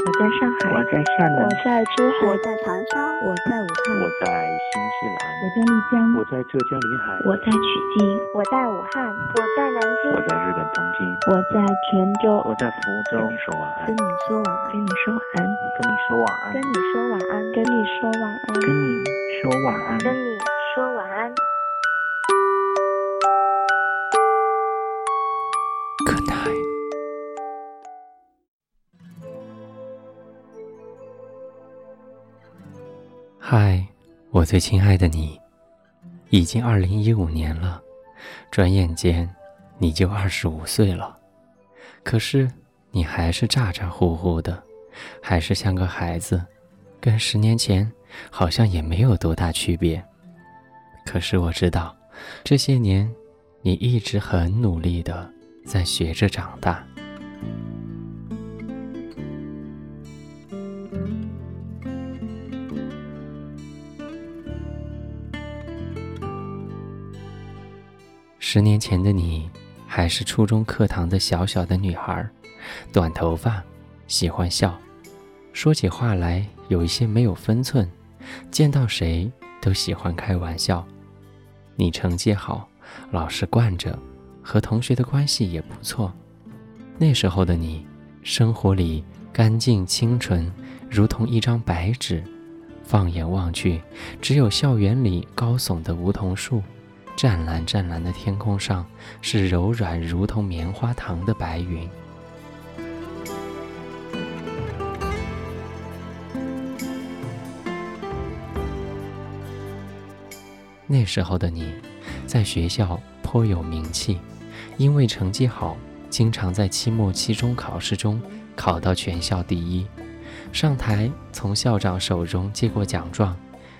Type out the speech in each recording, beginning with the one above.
我在上海，我在厦门，我在珠海，我在长沙，我在武汉，我在新西兰，我在丽江，我在浙江临海，我在曲靖，我在武汉，我在南京，我在日本东京，我在泉州，我在福州。跟你说晚安，跟你说晚安，跟你说晚安，跟你说晚安，跟你说晚安，跟你说晚安，跟你说晚安，跟你我最亲爱的你，已经二零一五年了，转眼间你就二十五岁了。可是你还是咋咋呼呼的，还是像个孩子，跟十年前好像也没有多大区别。可是我知道，这些年你一直很努力的在学着长大。十年前的你，还是初中课堂的小小的女孩，短头发，喜欢笑，说起话来有一些没有分寸，见到谁都喜欢开玩笑。你成绩好，老师惯着，和同学的关系也不错。那时候的你，生活里干净清纯，如同一张白纸。放眼望去，只有校园里高耸的梧桐树。湛蓝湛蓝的天空上是柔软如同棉花糖的白云。那时候的你，在学校颇有名气，因为成绩好，经常在期末、期中考试中考到全校第一，上台从校长手中接过奖状，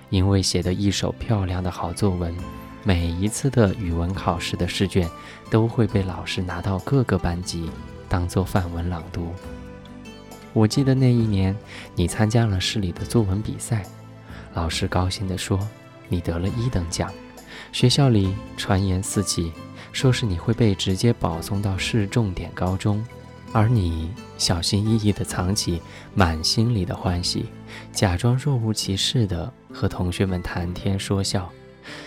因为写的一手漂亮的好作文。每一次的语文考试的试卷，都会被老师拿到各个班级当做范文朗读。我记得那一年，你参加了市里的作文比赛，老师高兴地说你得了一等奖。学校里传言四起，说是你会被直接保送到市重点高中，而你小心翼翼地藏起满心里的欢喜，假装若无其事地和同学们谈天说笑。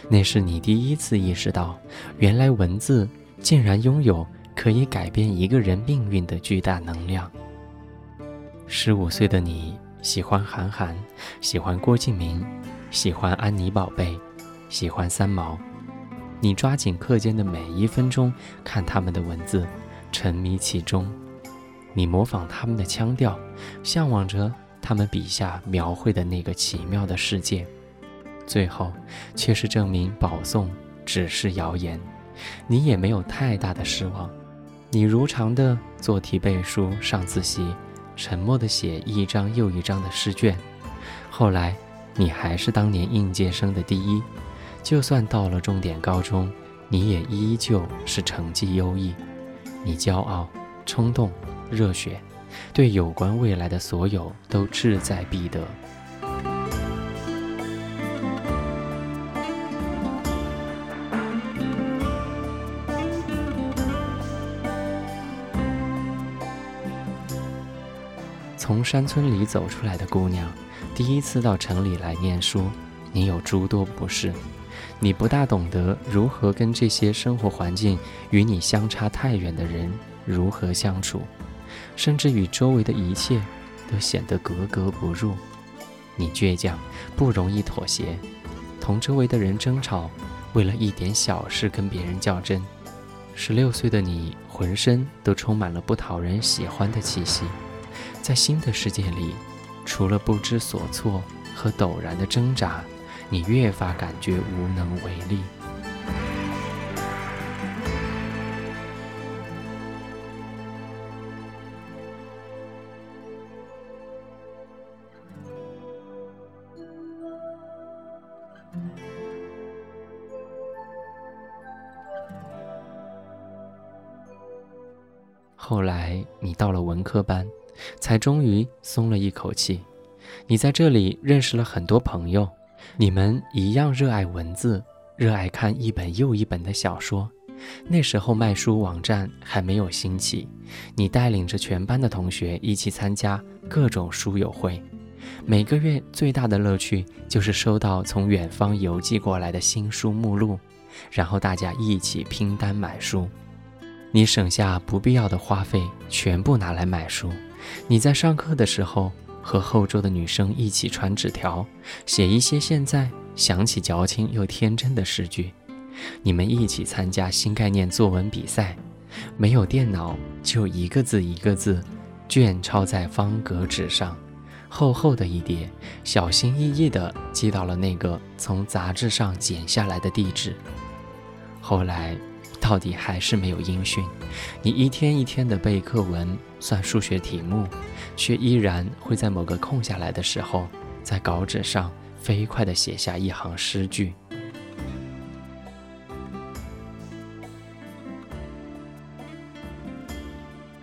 那是你第一次意识到，原来文字竟然拥有可以改变一个人命运的巨大能量。十五岁的你喜欢韩寒，喜欢郭敬明，喜欢安妮宝贝，喜欢三毛。你抓紧课间的每一分钟看他们的文字，沉迷其中。你模仿他们的腔调，向往着他们笔下描绘的那个奇妙的世界。最后，却是证明保送只是谣言，你也没有太大的失望。你如常的做题背书、上自习，沉默的写一张又一张的试卷。后来，你还是当年应届生的第一。就算到了重点高中，你也依旧是成绩优异。你骄傲、冲动、热血，对有关未来的所有都志在必得。山村里走出来的姑娘，第一次到城里来念书，你有诸多不适。你不大懂得如何跟这些生活环境与你相差太远的人如何相处，甚至与周围的一切都显得格格不入。你倔强，不容易妥协，同周围的人争吵，为了一点小事跟别人较真。十六岁的你，浑身都充满了不讨人喜欢的气息。在新的世界里，除了不知所措和陡然的挣扎，你越发感觉无能为力。后来，你到了文科班。才终于松了一口气。你在这里认识了很多朋友，你们一样热爱文字，热爱看一本又一本的小说，那时候卖书网站还没有兴起，你带领着全班的同学一起参加各种书友会。每个月最大的乐趣就是收到从远方邮寄过来的新书目录，然后大家一起拼单买书。你省下不必要的花费，全部拿来买书。你在上课的时候和后桌的女生一起传纸条，写一些现在想起矫情又天真的诗句。你们一起参加新概念作文比赛，没有电脑，就一个字一个字，卷抄在方格纸上。厚厚的一叠，小心翼翼地寄到了那个从杂志上剪下来的地址。后来，到底还是没有音讯。你一天一天地背课文、算数学题目，却依然会在某个空下来的时候，在稿纸上飞快地写下一行诗句。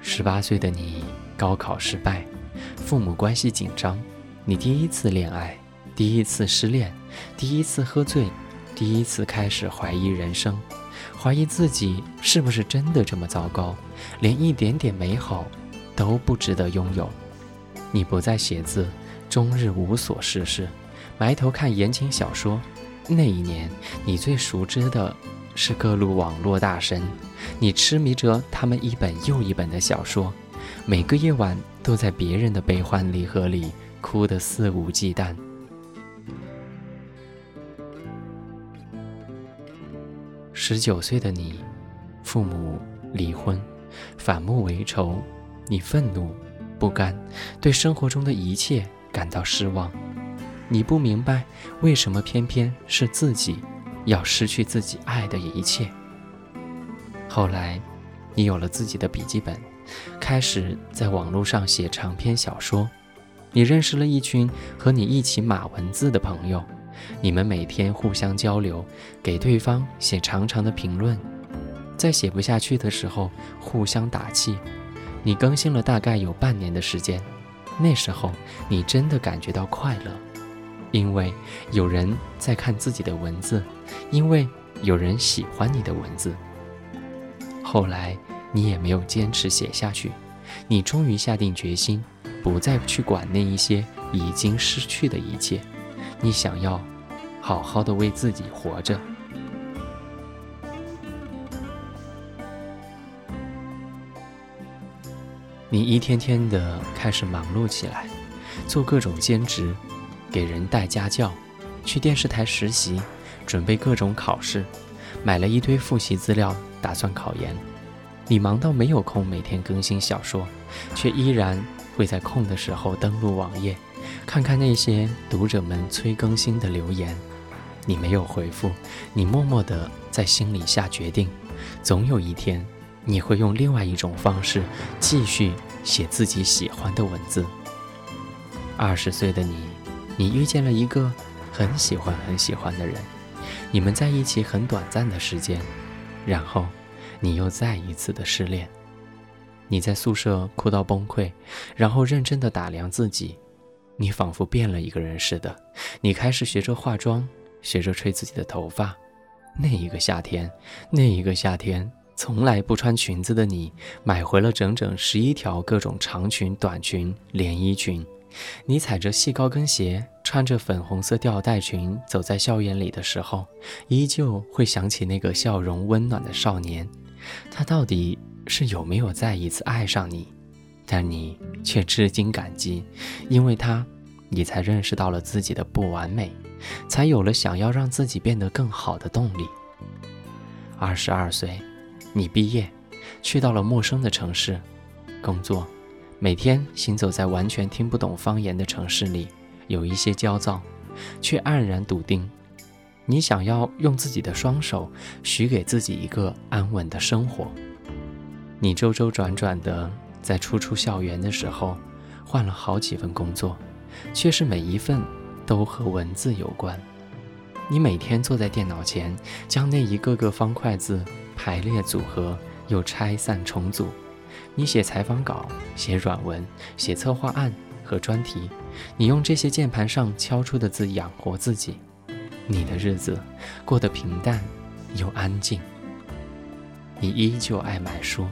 十八岁的你，高考失败。父母关系紧张，你第一次恋爱，第一次失恋，第一次喝醉，第一次开始怀疑人生，怀疑自己是不是真的这么糟糕，连一点点美好都不值得拥有。你不再写字，终日无所事事，埋头看言情小说。那一年，你最熟知的是各路网络大神，你痴迷着他们一本又一本的小说。每个夜晚都在别人的悲欢离合里哭得肆无忌惮。十九岁的你，父母离婚，反目为仇，你愤怒、不甘，对生活中的一切感到失望。你不明白为什么偏偏是自己要失去自己爱的一切。后来，你有了自己的笔记本。开始在网络上写长篇小说，你认识了一群和你一起码文字的朋友，你们每天互相交流，给对方写长长的评论，在写不下去的时候互相打气。你更新了大概有半年的时间，那时候你真的感觉到快乐，因为有人在看自己的文字，因为有人喜欢你的文字。后来。你也没有坚持写下去，你终于下定决心，不再去管那一些已经失去的一切，你想要好好的为自己活着。你一天天的开始忙碌起来，做各种兼职，给人带家教，去电视台实习，准备各种考试，买了一堆复习资料，打算考研。你忙到没有空每天更新小说，却依然会在空的时候登录网页，看看那些读者们催更新的留言。你没有回复，你默默地在心里下决定，总有一天你会用另外一种方式继续写自己喜欢的文字。二十岁的你，你遇见了一个很喜欢很喜欢的人，你们在一起很短暂的时间，然后。你又再一次的失恋，你在宿舍哭到崩溃，然后认真的打量自己，你仿佛变了一个人似的。你开始学着化妆，学着吹自己的头发。那一个夏天，那一个夏天，从来不穿裙子的你，买回了整整十一条各种长裙、短裙、连衣裙。你踩着细高跟鞋，穿着粉红色吊带裙，走在校园里的时候，依旧会想起那个笑容温暖的少年。他到底是有没有再一次爱上你？但你却至今感激，因为他，你才认识到了自己的不完美，才有了想要让自己变得更好的动力。二十二岁，你毕业，去到了陌生的城市，工作，每天行走在完全听不懂方言的城市里，有一些焦躁，却黯然笃定。你想要用自己的双手许给自己一个安稳的生活。你周周转转的在初出校园的时候，换了好几份工作，却是每一份都和文字有关。你每天坐在电脑前，将那一个个方块字排列组合，又拆散重组。你写采访稿，写软文，写策划案和专题。你用这些键盘上敲出的字养活自己。你的日子过得平淡又安静。你依旧爱买书。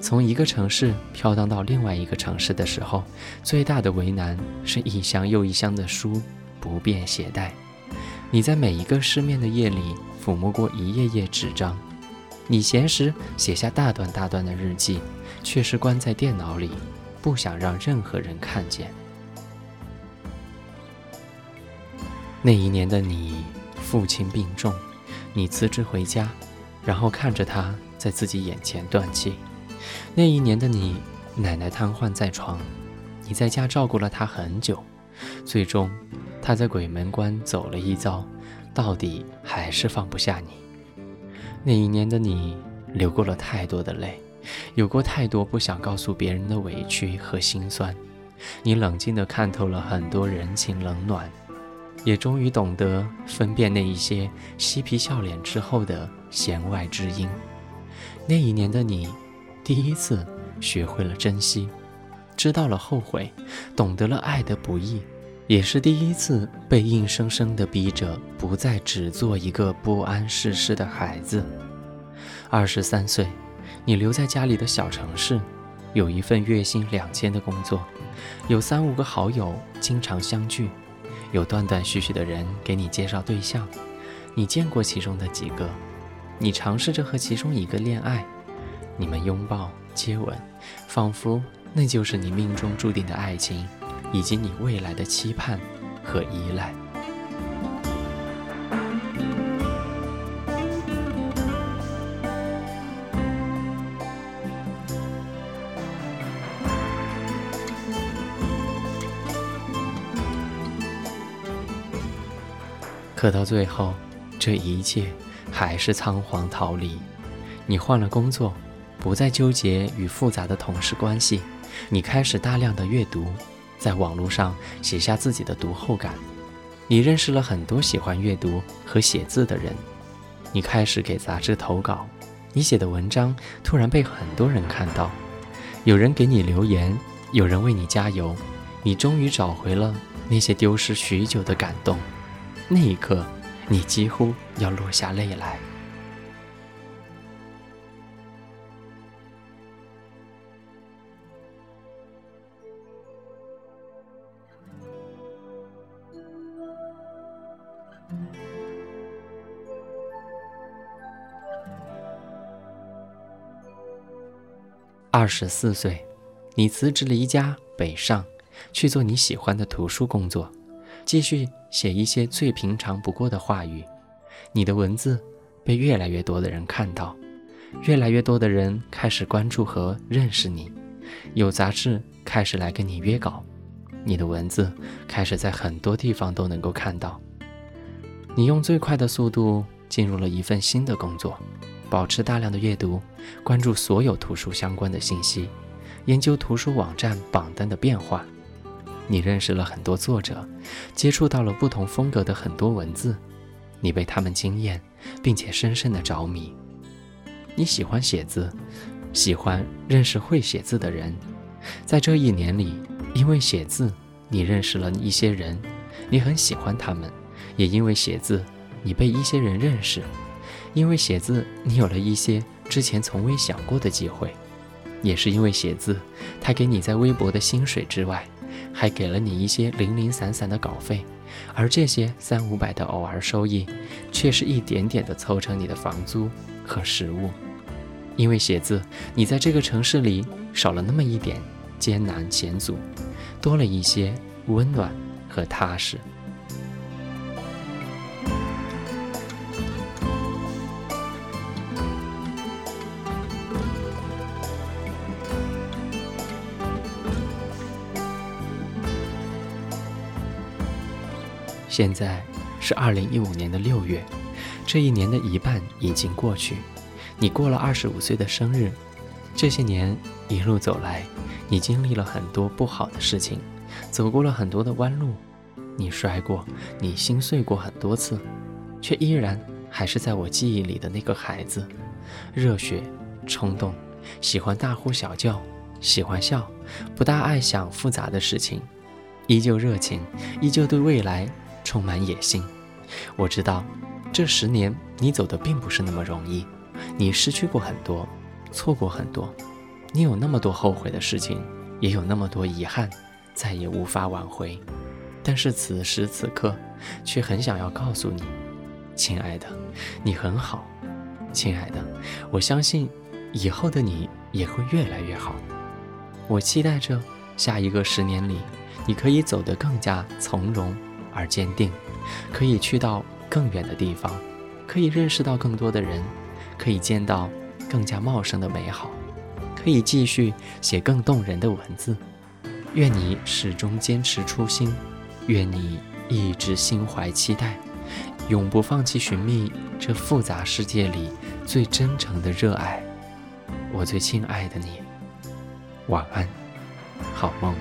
从一个城市飘荡到另外一个城市的时候，最大的为难是一箱又一箱的书不便携带。你在每一个失眠的夜里抚摸过一页页纸张，你闲时写下大段大段的日记，却是关在电脑里，不想让任何人看见。那一年的你，父亲病重，你辞职回家，然后看着他在自己眼前断气。那一年的你，奶奶瘫痪在床，你在家照顾了她很久，最终，她在鬼门关走了一遭，到底还是放不下你。那一年的你，流过了太多的泪，有过太多不想告诉别人的委屈和心酸，你冷静地看透了很多人情冷暖，也终于懂得分辨那一些嬉皮笑脸之后的弦外之音。那一年的你。第一次学会了珍惜，知道了后悔，懂得了爱的不易，也是第一次被硬生生的逼着不再只做一个不谙世事的孩子。二十三岁，你留在家里的小城市，有一份月薪两千的工作，有三五个好友经常相聚，有断断续续的人给你介绍对象，你见过其中的几个，你尝试着和其中一个恋爱。你们拥抱、接吻，仿佛那就是你命中注定的爱情，以及你未来的期盼和依赖。可到最后，这一切还是仓皇逃离。你换了工作。不再纠结与复杂的同事关系，你开始大量的阅读，在网络上写下自己的读后感。你认识了很多喜欢阅读和写字的人，你开始给杂志投稿，你写的文章突然被很多人看到，有人给你留言，有人为你加油，你终于找回了那些丢失许久的感动。那一刻，你几乎要落下泪来。二十四岁，你辞职离家北上，去做你喜欢的图书工作，继续写一些最平常不过的话语。你的文字被越来越多的人看到，越来越多的人开始关注和认识你，有杂志开始来跟你约稿，你的文字开始在很多地方都能够看到。你用最快的速度进入了一份新的工作。保持大量的阅读，关注所有图书相关的信息，研究图书网站榜单的变化。你认识了很多作者，接触到了不同风格的很多文字，你被他们惊艳，并且深深的着迷。你喜欢写字，喜欢认识会写字的人。在这一年里，因为写字，你认识了一些人，你很喜欢他们，也因为写字，你被一些人认识。因为写字，你有了一些之前从未想过的机会；也是因为写字，他给你在微薄的薪水之外，还给了你一些零零散散的稿费，而这些三五百的偶尔收益，却是一点点的凑成你的房租和食物。因为写字，你在这个城市里少了那么一点艰难险阻，多了一些温暖和踏实。现在是二零一五年的六月，这一年的一半已经过去，你过了二十五岁的生日。这些年一路走来，你经历了很多不好的事情，走过了很多的弯路，你摔过，你心碎过很多次，却依然还是在我记忆里的那个孩子，热血、冲动，喜欢大呼小叫，喜欢笑，不大爱想复杂的事情，依旧热情，依旧对未来。充满野心，我知道，这十年你走的并不是那么容易，你失去过很多，错过很多，你有那么多后悔的事情，也有那么多遗憾，再也无法挽回。但是此时此刻，却很想要告诉你，亲爱的，你很好，亲爱的，我相信以后的你也会越来越好。我期待着下一个十年里，你可以走得更加从容而坚定，可以去到更远的地方，可以认识到更多的人，可以见到更加茂盛的美好，可以继续写更动人的文字。愿你始终坚持初心。愿你一直心怀期待，永不放弃寻觅这复杂世界里最真诚的热爱。我最亲爱的你，晚安，好梦。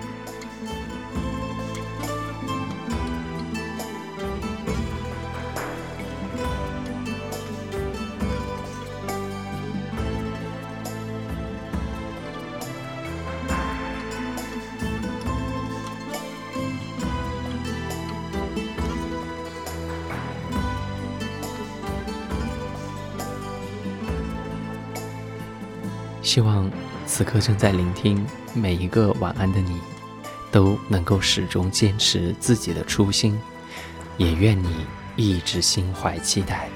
希望此刻正在聆听每一个晚安的你，都能够始终坚持自己的初心，也愿你一直心怀期待。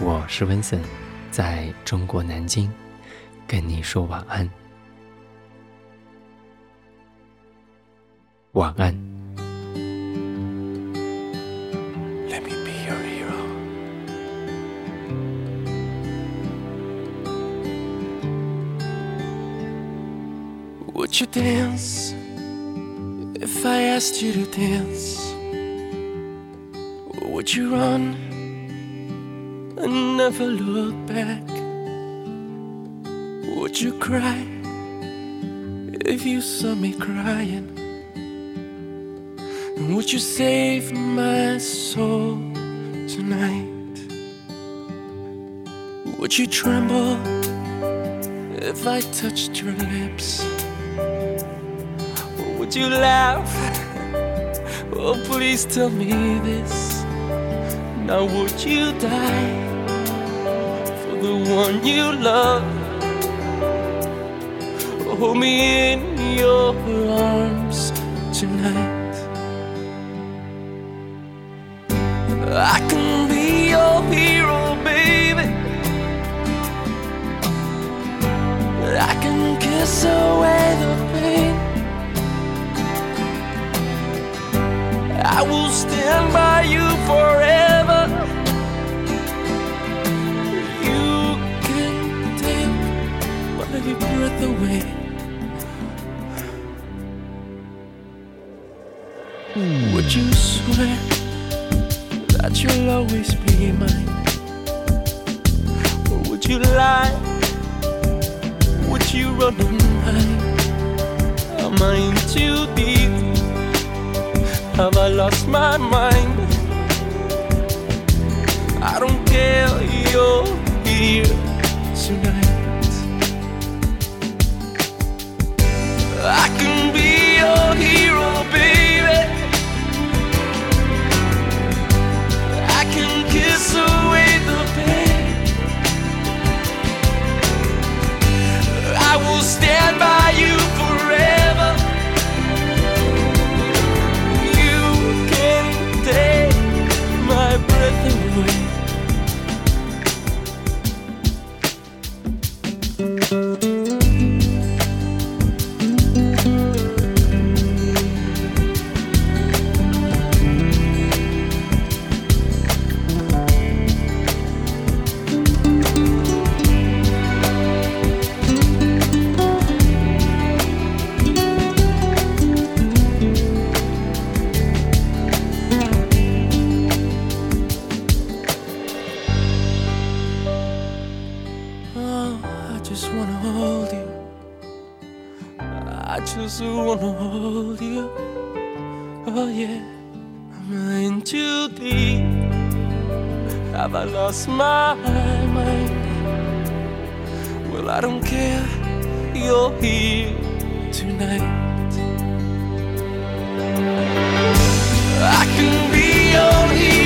我是温森，在中国南京，跟你说晚安，晚安。Would you dance if I asked you to dance? Would you run and never look back? Would you cry if you saw me crying? And would you save my soul tonight? Would you tremble if I touched your lips? Would you laugh? Oh, please tell me this. Now, would you die for the one you love? Hold me in your arms tonight. I can be your hero, baby. I can kiss away stand by you forever. You can take my breath away. Would you swear that you'll always be mine? Or would you lie? Would you run and hide? Am I in too deep? Have I lost my mind? I don't care, you're here tonight. My mind? Well, I don't care. You're here tonight. I can be your hero,